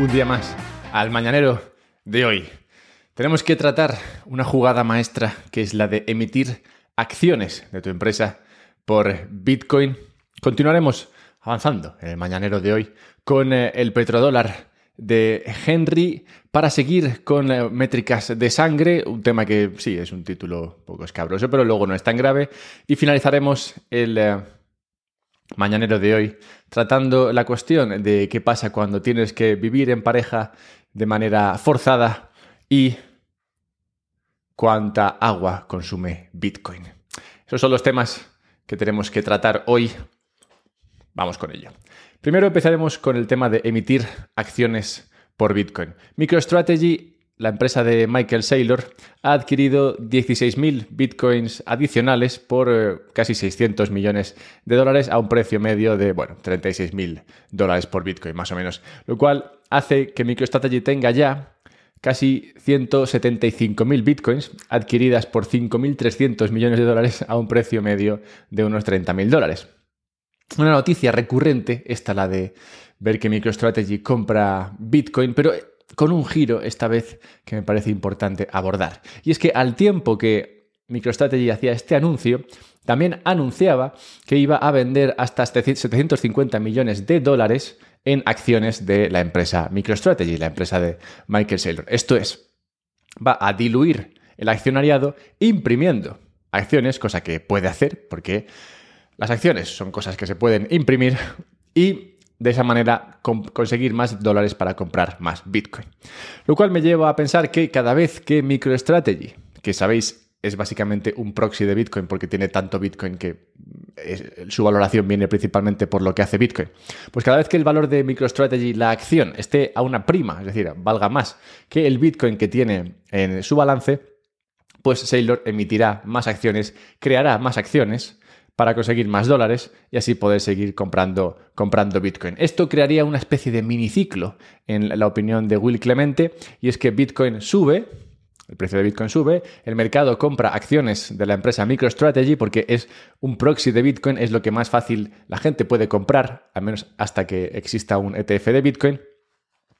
Un día más al mañanero de hoy. Tenemos que tratar una jugada maestra que es la de emitir acciones de tu empresa por Bitcoin. Continuaremos avanzando en el mañanero de hoy con eh, el petrodólar de Henry para seguir con eh, métricas de sangre, un tema que sí es un título un poco escabroso, pero luego no es tan grave. Y finalizaremos el eh, mañanero de hoy tratando la cuestión de qué pasa cuando tienes que vivir en pareja de manera forzada y cuánta agua consume Bitcoin. Esos son los temas que tenemos que tratar hoy. Vamos con ello. Primero empezaremos con el tema de emitir acciones por Bitcoin. MicroStrategy, la empresa de Michael Saylor, ha adquirido 16.000 Bitcoins adicionales por eh, casi 600 millones de dólares a un precio medio de, bueno, 36.000 dólares por Bitcoin, más o menos. Lo cual hace que MicroStrategy tenga ya casi 175.000 bitcoins adquiridas por 5.300 millones de dólares a un precio medio de unos 30.000 dólares. Una noticia recurrente, esta la de ver que MicroStrategy compra Bitcoin, pero con un giro esta vez que me parece importante abordar. Y es que al tiempo que MicroStrategy hacía este anuncio, también anunciaba que iba a vender hasta 750 millones de dólares en acciones de la empresa MicroStrategy, la empresa de Michael Saylor. Esto es, va a diluir el accionariado imprimiendo acciones, cosa que puede hacer porque las acciones son cosas que se pueden imprimir y de esa manera conseguir más dólares para comprar más Bitcoin. Lo cual me lleva a pensar que cada vez que MicroStrategy, que sabéis es básicamente un proxy de Bitcoin porque tiene tanto Bitcoin que su valoración viene principalmente por lo que hace Bitcoin. Pues cada vez que el valor de MicroStrategy, la acción, esté a una prima, es decir, valga más que el Bitcoin que tiene en su balance, pues Saylor emitirá más acciones, creará más acciones para conseguir más dólares y así poder seguir comprando, comprando Bitcoin. Esto crearía una especie de miniciclo en la opinión de Will Clemente y es que Bitcoin sube, el precio de Bitcoin sube, el mercado compra acciones de la empresa MicroStrategy porque es un proxy de Bitcoin, es lo que más fácil la gente puede comprar, al menos hasta que exista un ETF de Bitcoin.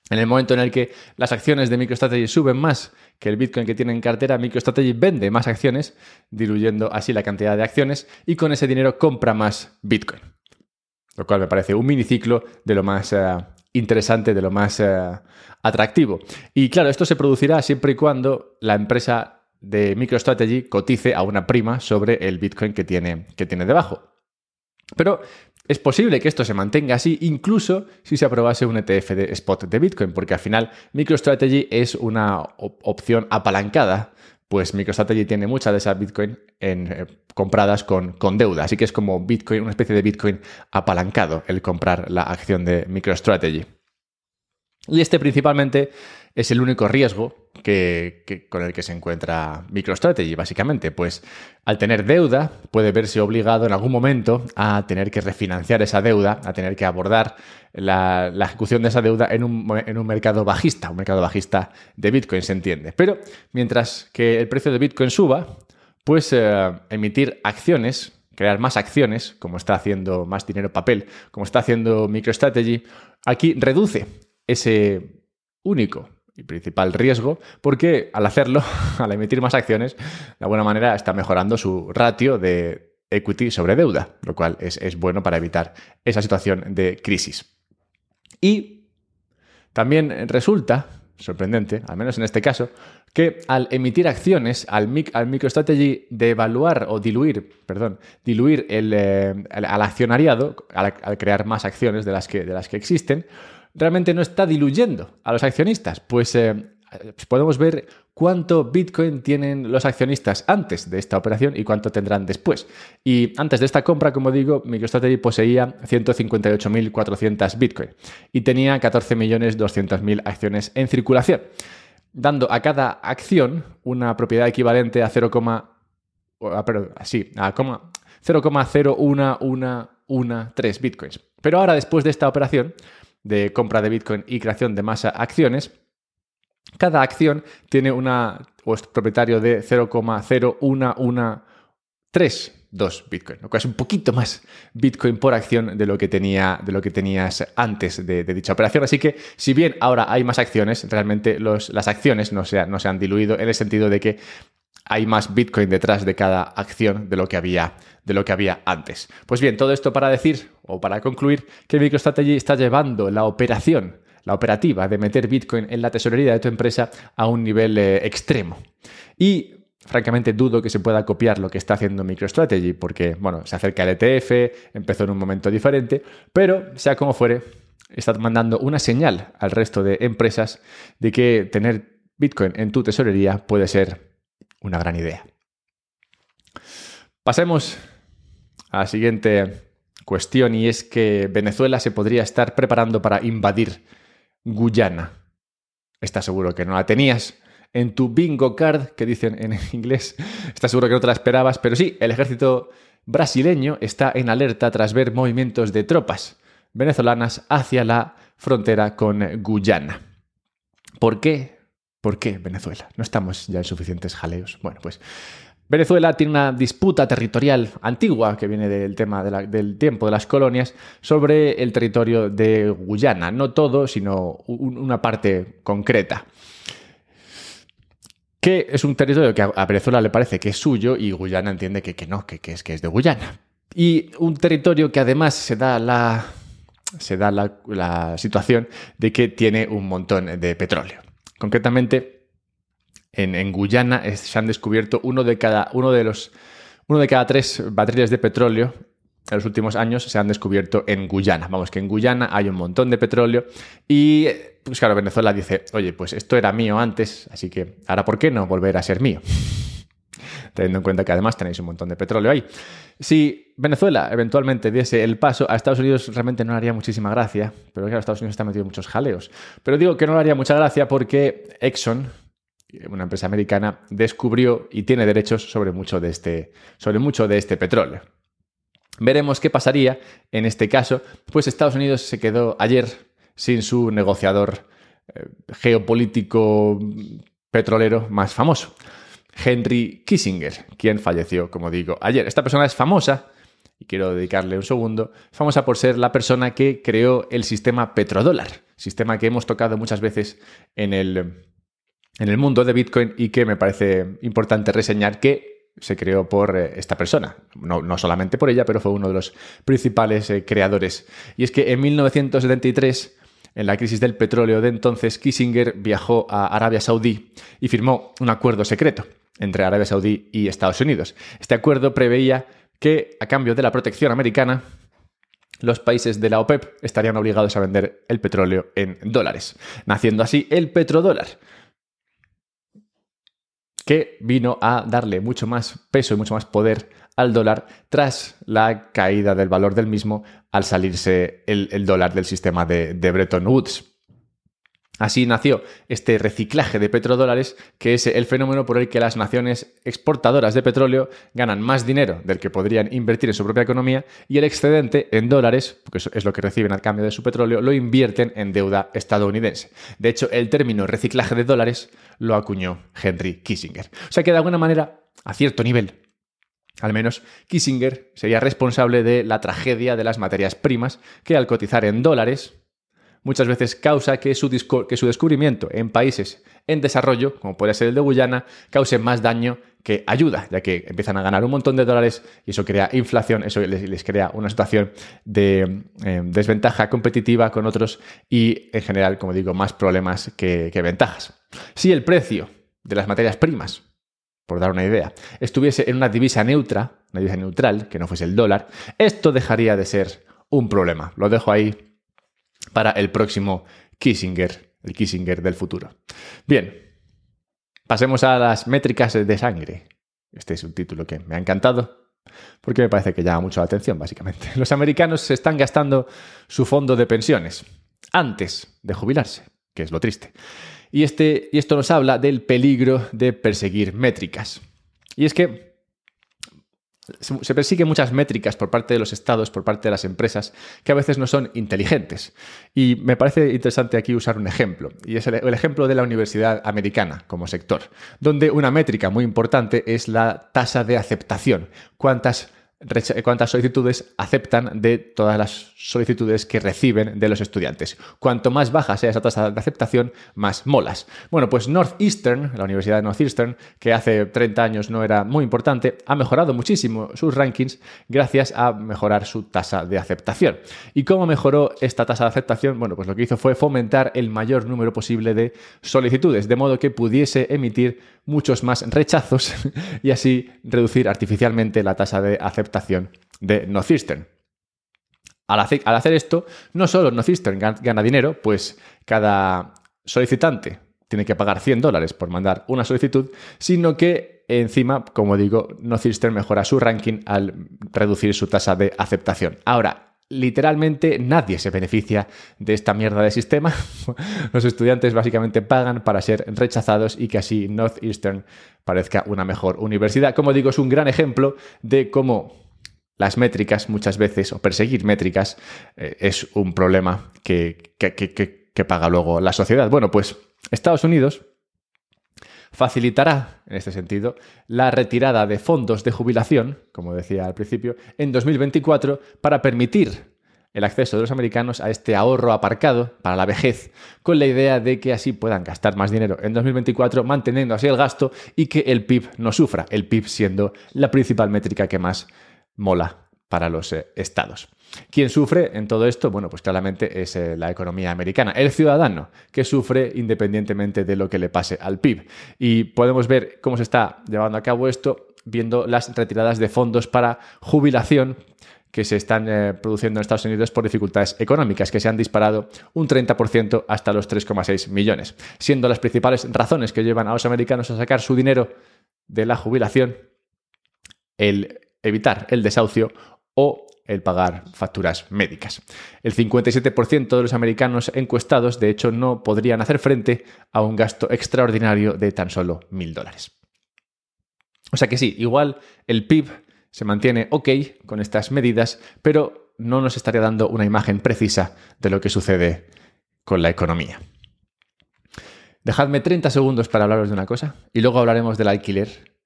En el momento en el que las acciones de MicroStrategy suben más que el Bitcoin que tiene en cartera, MicroStrategy vende más acciones, diluyendo así la cantidad de acciones y con ese dinero compra más Bitcoin. Lo cual me parece un miniciclo de lo más eh, interesante, de lo más eh, atractivo. Y claro, esto se producirá siempre y cuando la empresa de MicroStrategy cotice a una prima sobre el Bitcoin que tiene, que tiene debajo. Pero es posible que esto se mantenga así incluso si se aprobase un ETF de spot de Bitcoin, porque al final MicroStrategy es una opción apalancada, pues MicroStrategy tiene muchas de esas Bitcoin eh, compradas con, con, deuda, así que es como Bitcoin, una especie de Bitcoin apalancado el comprar la acción de MicroStrategy. Y este principalmente es el único riesgo que, con el que se encuentra MicroStrategy, básicamente. Pues al tener deuda, puede verse obligado en algún momento a tener que refinanciar esa deuda, a tener que abordar la, ejecución de esa deuda en un, mercado bajista, un mercado bajista de Bitcoin, se entiende. Pero mientras que el precio de Bitcoin suba, pues eh, emitir acciones crear más acciones, como está haciendo más dinero papel, como está haciendo MicroStrategy, aquí reduce ese único y principal riesgo, porque al hacerlo, al emitir más acciones, de alguna manera está mejorando su ratio de equity sobre deuda, lo cual es, es bueno para evitar esa situación de crisis. Y también resulta sorprendente, al menos en este caso, que al emitir acciones, al, al MicroStrategy de evaluar o diluir, perdón, diluir el, eh, al, accionariado, al, al, crear más acciones de las que, de las que existen, realmente no está diluyendo a los accionistas. Pues eh, podemos ver cuánto Bitcoin tienen los accionistas antes de esta operación y cuánto tendrán después. Y antes de esta compra, como digo, MicroStrategy poseía 158.400 Bitcoin y tenía 14.200.000 acciones en circulación, dando a cada acción una propiedad equivalente a 0, así, a 0,01113 Bitcoins. Pero ahora, después de esta operación, de compra de Bitcoin y creación de masa acciones, cada acción tiene una, propietario de 0,0113 2 Bitcoin, lo cual es un poquito más Bitcoin por acción de lo que, tenía, de lo que tenías antes de, dicha operación. Así que si bien ahora hay más acciones, realmente las acciones no se han diluido en el sentido de que hay más Bitcoin detrás de cada acción de lo que había, de lo que había antes. Pues bien, todo esto para decir o para concluir que MicroStrategy está llevando la operación la operativa de meter Bitcoin en la tesorería de tu empresa a un nivel eh, extremo. Y francamente dudo que se pueda copiar lo que está haciendo MicroStrategy, porque, bueno, se acerca el ETF, empezó en un momento diferente, pero sea como fuere, está mandando una señal al resto de empresas de que tener Bitcoin en tu tesorería puede ser una gran idea. Pasemos a la siguiente cuestión y es que Venezuela se podría estar preparando para invadir Guyana. ¿Estás seguro que no la tenías? En tu bingo card, que dicen en inglés, estás seguro que no te la esperabas, pero sí, el ejército brasileño está en alerta tras ver movimientos de tropas venezolanas hacia la frontera con Guyana. ¿Por qué? ¿Por qué Venezuela? No estamos ya en suficientes jaleos. Bueno, pues Venezuela tiene una disputa territorial antigua que viene del tema del tiempo de las colonias sobre el territorio de Guyana. No todo, sino una parte concreta. Que es un territorio que a Venezuela le parece que es suyo y Guyana entiende que, no, que, es, que es de Guyana. Y un territorio que además se da la, se da la situación de que tiene un montón de petróleo. Concretamente, en, Guyana se han descubierto uno de cada, uno de los, uno de cada tres barriles de petróleo en los últimos años se han descubierto en Guyana. Vamos, que en Guyana hay un montón de petróleo y, pues claro, Venezuela dice, oye, pues esto era mío antes, así que ahora, ¿por qué no volver a ser mío? Teniendo en cuenta que además tenéis un montón de petróleo ahí. Si Venezuela eventualmente diese el paso, a Estados Unidos realmente no le haría muchísima gracia, pero claro, Estados Unidos está metido en muchos jaleos. Pero digo que no le haría mucha gracia porque Exxon, una empresa americana, descubrió y tiene derechos sobre mucho de este, sobre mucho de este petróleo. Veremos qué pasaría en este caso, pues Estados Unidos se quedó ayer sin su negociador eh, geopolítico petrolero más famoso, Henry Kissinger, quien falleció, como digo, ayer. Esta persona es famosa, y quiero dedicarle un segundo, famosa por ser la persona que creó el sistema petrodólar, sistema que hemos tocado muchas veces en el, en el mundo de Bitcoin y que me parece importante reseñar que se creó por eh, esta persona. No, solamente por ella, pero fue uno de los principales eh, creadores. Y es que en 1973, en la crisis del petróleo de entonces, Kissinger viajó a Arabia Saudí y firmó un acuerdo secreto entre Arabia Saudí y Estados Unidos. Este acuerdo preveía que, a cambio de la protección americana, los países de la OPEP estarían obligados a vender el petróleo en dólares, naciendo así el petrodólar que vino a darle mucho más peso y mucho más poder al dólar tras la caída del valor del mismo al salirse el, dólar del sistema de, Bretton Woods. Así nació este reciclaje de petrodólares, que es el fenómeno por el que las naciones exportadoras de petróleo ganan más dinero del que podrían invertir en su propia economía y el excedente en dólares, porque es lo que reciben al cambio de su petróleo, lo invierten en deuda estadounidense. De hecho, el término reciclaje de dólares lo acuñó Henry Kissinger. O sea que de alguna manera, a cierto nivel, al menos Kissinger sería responsable de la tragedia de las materias primas que al cotizar en dólares muchas veces causa que su, descubrimiento en países en desarrollo, como puede ser el de Guyana, cause más daño que ayuda, ya que empiezan a ganar un montón de dólares y eso crea inflación, eso les, crea una situación de eh, desventaja competitiva con otros y en general, como digo, más problemas que, que ventajas. Si el precio de las materias primas, por dar una idea, estuviese en una divisa neutra, una divisa neutral, que no fuese el dólar, esto dejaría de ser un problema. Lo dejo ahí para el próximo Kissinger, el Kissinger del futuro. Bien, pasemos a las métricas de sangre. Este es un título que me ha encantado porque me parece que llama mucho la atención, básicamente. Los americanos se están gastando su fondo de pensiones antes de jubilarse, que es lo triste. Y, este, y esto nos habla del peligro de perseguir métricas. Y es que se persiguen muchas métricas por parte de los estados, por parte de las empresas, que a veces no son inteligentes. Y me parece interesante aquí usar un ejemplo, y es el, ejemplo de la universidad americana como sector, donde una métrica muy importante es la tasa de aceptación. Cuántas cuántas solicitudes aceptan de todas las solicitudes que reciben de los estudiantes. Cuanto más baja sea esa tasa de aceptación, más molas. Bueno, pues Northeastern, la Universidad de Northeastern, que hace 30 años no era muy importante, ha mejorado muchísimo sus rankings gracias a mejorar su tasa de aceptación. ¿Y cómo mejoró esta tasa de aceptación? Bueno, pues lo que hizo fue fomentar el mayor número posible de solicitudes, de modo que pudiese emitir muchos más rechazos y así reducir artificialmente la tasa de aceptación de Northeastern. Al hacer, al hacer esto, no solo Northeastern gana dinero, pues cada solicitante tiene que pagar 100 dólares por mandar una solicitud, sino que encima, como digo, Northeastern mejora su ranking al reducir su tasa de aceptación. Ahora, literalmente nadie se beneficia de esta mierda de sistema. Los estudiantes básicamente pagan para ser rechazados y que así Northeastern parezca una mejor universidad. Como digo, es un gran ejemplo de cómo las métricas muchas veces, o perseguir métricas, eh, es un problema que, que paga luego la sociedad. Bueno, pues Estados Unidos facilitará, en este sentido, la retirada de fondos de jubilación, como decía al principio, en 2024 para permitir el acceso de los americanos a este ahorro aparcado para la vejez, con la idea de que así puedan gastar más dinero en 2024, manteniendo así el gasto y que el PIB no sufra, el PIB siendo la principal métrica que más mola para los eh, estados. ¿Quién sufre en todo esto? Bueno, pues claramente es eh, la economía americana, el ciudadano, que sufre independientemente de lo que le pase al PIB. Y podemos ver cómo se está llevando a cabo esto viendo las retiradas de fondos para jubilación que se están eh, produciendo en Estados Unidos por dificultades económicas, que se han disparado un 30% hasta los 3,6 millones, siendo las principales razones que llevan a los americanos a sacar su dinero de la jubilación el evitar el desahucio o el pagar facturas médicas. El 57% de los americanos encuestados, de hecho, no podrían hacer frente a un gasto extraordinario de tan solo mil dólares. O sea que sí, igual el PIB se mantiene ok con estas medidas, pero no nos estaría dando una imagen precisa de lo que sucede con la economía. Dejadme 30 segundos para hablaros de una cosa y luego hablaremos del alquiler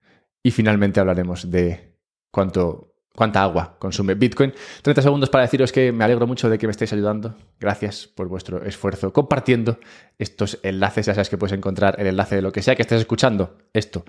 y finalmente hablaremos de cuánto cuánta agua consume Bitcoin. 30 segundos para deciros que me alegro mucho de que me estéis ayudando. Gracias por vuestro esfuerzo compartiendo estos enlaces. Ya sabes que puedes encontrar el enlace de lo que sea que estés escuchando esto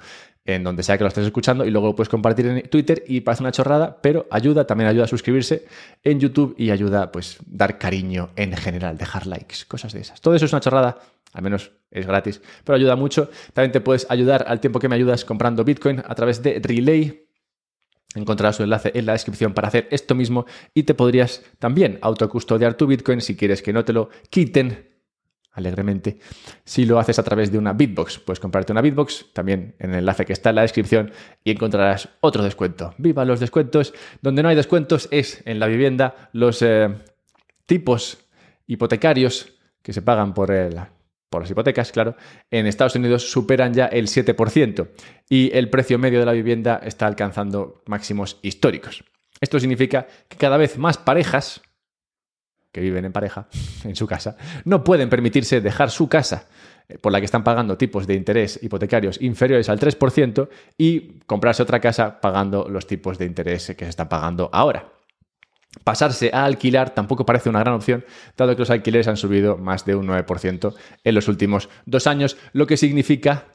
en donde sea que lo estés escuchando y luego lo puedes compartir en Twitter y parece una chorrada, pero ayuda, también ayuda a suscribirse en YouTube y ayuda pues dar cariño en general, dejar likes, cosas de esas. Todo eso es una chorrada, al menos es gratis, pero ayuda mucho. También te puedes ayudar al tiempo que me ayudas comprando Bitcoin a través de Relay, Encontrarás su enlace en la descripción para hacer esto mismo y te podrías también autocustodiar tu Bitcoin si quieres que no te lo quiten alegremente si lo haces a través de una Bitbox. Puedes comprarte una Bitbox también en el enlace que está en la descripción y encontrarás otro descuento. ¡Viva los descuentos! Donde no hay descuentos es en la vivienda los eh, tipos hipotecarios que se pagan por el, por las hipotecas, claro, en Estados Unidos superan ya el 7% y el precio medio de la vivienda está alcanzando máximos históricos. Esto significa que cada vez más parejas que viven en pareja en su casa no pueden permitirse dejar su casa eh, por la que están pagando tipos de interés hipotecarios inferiores al 3% y comprarse otra casa pagando los tipos de interés que se están pagando ahora. Pasarse a alquilar tampoco parece una gran opción, dado que los alquileres han subido más de un 9% en los últimos dos años, lo que significa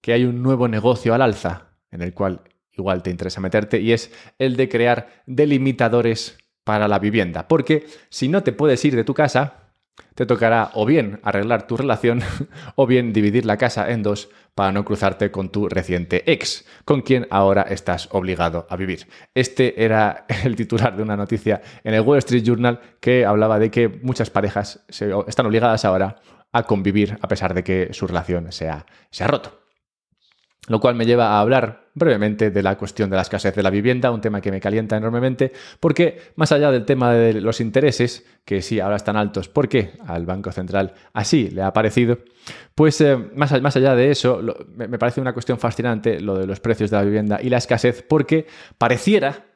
que hay un nuevo negocio al alza, en el cual igual te interesa meterte, y es el de crear delimitadores para la vivienda. Porque si no te puedes ir de tu casa, te tocará o bien arreglar tu relación o bien dividir la casa en dos para no cruzarte con tu reciente ex, con quien ahora estás obligado a vivir. Este era el titular de una noticia en el Wall Street Journal que hablaba de que muchas parejas están obligadas ahora a convivir a pesar de que su relación se ha, se ha roto. Lo cual me lleva a hablar brevemente de la cuestión de la escasez de la vivienda, un tema que me calienta enormemente, porque más allá del tema de los intereses, que sí ahora están altos, porque al Banco Central así le ha parecido, pues eh, más, más, allá de eso, me, me parece una cuestión fascinante lo de los precios de la vivienda y la escasez, porque pareciera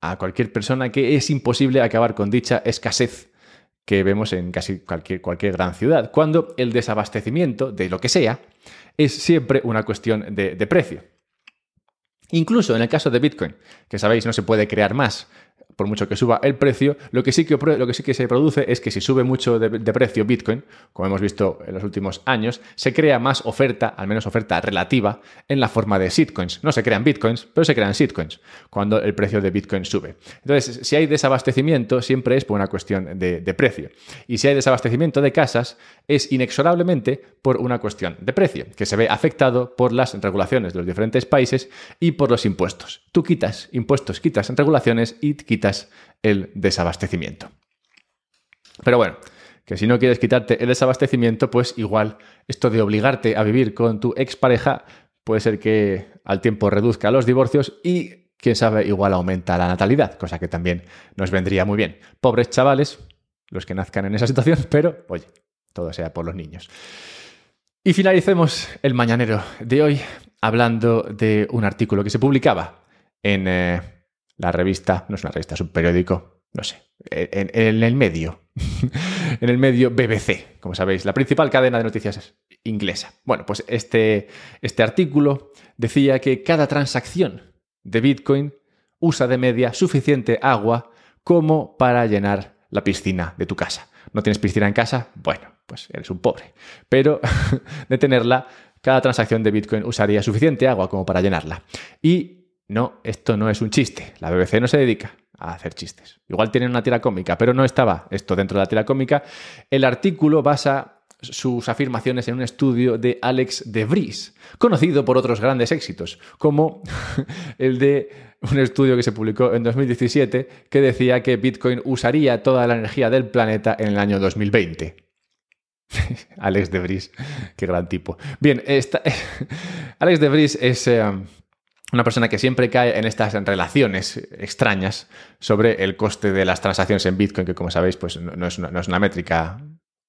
a cualquier persona que es imposible acabar con dicha escasez que vemos en casi cualquier, cualquier gran ciudad, cuando el desabastecimiento de lo que sea es siempre una cuestión de, precio. Incluso en el caso de Bitcoin, que sabéis no se puede crear más, por mucho que suba el precio, lo que sí que, lo que, sí que se produce es que si sube mucho de, precio Bitcoin, como hemos visto en los últimos años, se crea más oferta, al menos oferta relativa, en la forma de shitcoins. No se crean bitcoins, pero se crean shitcoins cuando el precio de Bitcoin sube. Entonces, si hay desabastecimiento, siempre es por una cuestión de, de precio. Y si hay desabastecimiento de casas, es inexorablemente por una cuestión de precio, que se ve afectado por las regulaciones de los diferentes países y por los impuestos. Tú quitas impuestos, quitas regulaciones y quitas el desabastecimiento. Pero bueno, que si no quieres quitarte el desabastecimiento, pues igual esto de obligarte a vivir con tu expareja puede ser que al tiempo reduzca los divorcios y, quién sabe, igual aumenta la natalidad, cosa que también nos vendría muy bien. Pobres chavales, los que nazcan en esa situación, pero oye, todo sea por los niños. Y finalicemos el mañanero de hoy hablando de un artículo que se publicaba en... Eh, la revista, no es una revista, es un periódico, no sé, en, el medio, en el medio BBC, como sabéis, la principal cadena de noticias inglesa. Bueno, pues este, este artículo decía que cada transacción de Bitcoin usa de media suficiente agua como para llenar la piscina de tu casa. ¿No tienes piscina en casa? Bueno, pues eres un pobre. Pero de tenerla, cada transacción de Bitcoin usaría suficiente agua como para llenarla. Y no, esto no es un chiste. La BBC no se dedica a hacer chistes. Igual tienen una tira cómica, pero no estaba esto dentro de la tira cómica. El artículo basa sus afirmaciones en un estudio de Alex de Vries, conocido por otros grandes éxitos, como el de un estudio que se publicó en 2017 que decía que Bitcoin usaría toda la energía del planeta en el año 2020. Alex de Vries, qué gran tipo. Bien, Alex de es... Eh, una persona que siempre cae en estas relaciones extrañas sobre el coste de las transacciones en Bitcoin, que como sabéis, pues no es una, métrica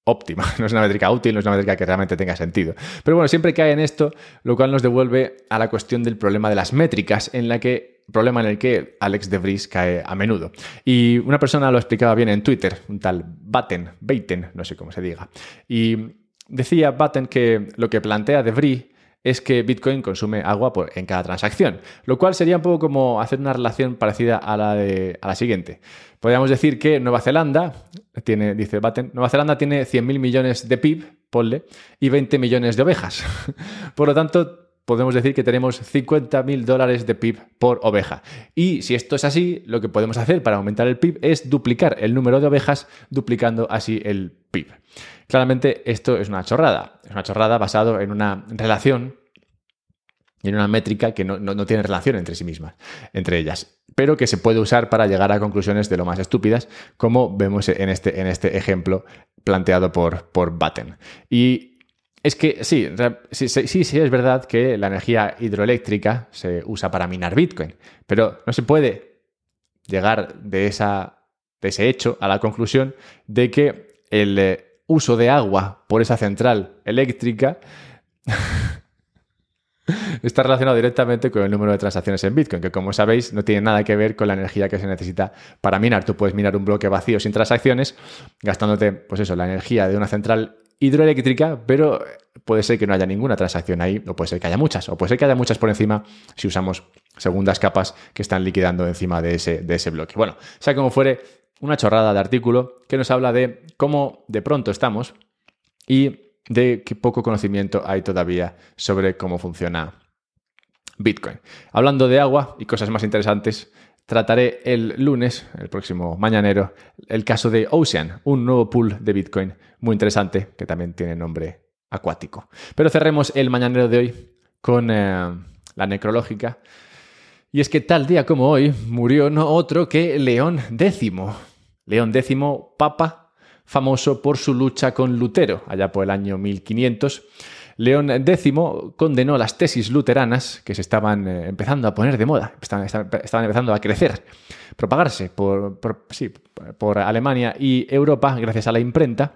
óptima, no es una métrica útil, no es una métrica que realmente tenga sentido. Pero bueno, siempre cae en esto, lo cual nos devuelve a la cuestión del problema de las métricas, en la que problema en el que Alex de cae a menudo. Y una persona lo explicaba bien en Twitter, un tal Batten, Baten, no sé cómo se diga. Y decía Batten que lo que plantea de es que Bitcoin consume agua por, en cada transacción, lo cual sería un poco como hacer una relación parecida a la, de, a la siguiente. Podríamos decir que Nueva Zelanda tiene, dice Batten, Nueva Zelanda tiene 100.000 millones de PIB, ponle, y 20 millones de ovejas. por lo tanto, podemos decir que tenemos 50.000 dólares de PIB por oveja. Y si esto es así, lo que podemos hacer para aumentar el PIB es duplicar el número de ovejas, duplicando así el PIB. Claramente esto es una chorrada. Es una chorrada basado en una relación y en una métrica que no, tiene relación entre sí mismas, entre ellas, pero que se puede usar para llegar a conclusiones de lo más estúpidas, como vemos en este, en este ejemplo planteado por, por. Y es que sí, sí, sí, es verdad que la energía hidroeléctrica se usa para minar Bitcoin, pero no se puede llegar de, de ese hecho a la conclusión de que el eh, uso de agua por esa central eléctrica está relacionado directamente con el número de transacciones en Bitcoin, que como sabéis no tiene nada que ver con la energía que se necesita para minar. Tú puedes minar un bloque vacío sin transacciones, gastándote, pues eso, la energía de una central hidroeléctrica, pero puede ser que no haya ninguna transacción ahí, o puede ser que haya muchas, o puede ser que haya muchas por encima si usamos segundas capas que están liquidando encima de ese, de ese bloque. Bueno, sea como fuere, una chorrada de artículo que nos habla de cómo de pronto estamos y de qué poco conocimiento hay todavía sobre cómo funciona Bitcoin. Hablando de agua y cosas más interesantes, trataré el lunes, el próximo mañanero, el caso de Ocean, un nuevo pool de Bitcoin muy interesante que también tiene nombre acuático. Pero cerremos el mañanero de hoy con eh, la necrológica. Y es que tal día como hoy murió no otro que León X, León X, papa, famoso por su lucha con Lutero, allá por el año 1500. León X condenó las tesis luteranas que se estaban eh, empezando a poner de moda, estaban, empezando a crecer, propagarse por, por Alemania y Europa gracias a la imprenta.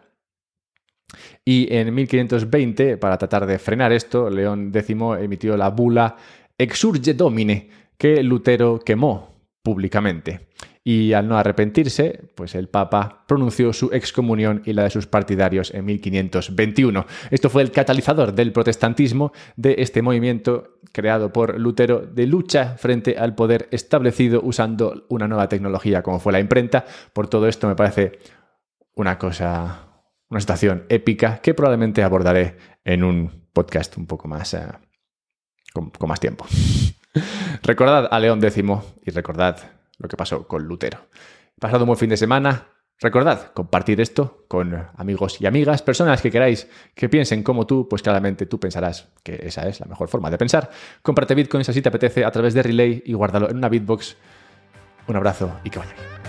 Y en 1520, para tratar de frenar esto, León X emitió la bula Exurge Domine, que Lutero quemó públicamente. Y al no arrepentirse, pues el Papa pronunció su excomunión y la de sus partidarios en 1521. Esto fue el catalizador del protestantismo, de este movimiento creado por Lutero de lucha frente al poder establecido usando una nueva tecnología como fue la imprenta. Por todo esto me parece una cosa, una situación épica que probablemente abordaré en un podcast un poco más, eh, con, más tiempo. recordad a León X y recordad lo que pasó con Lutero. Pasado un buen fin de semana. Recordad, compartir esto con amigos y amigas, personas que queráis que piensen como tú, pues claramente tú pensarás que esa es la mejor forma de pensar. Comparte bitcoins así te apetece a través de Relay y guárdalo en una Bitbox. Un abrazo y que vaya.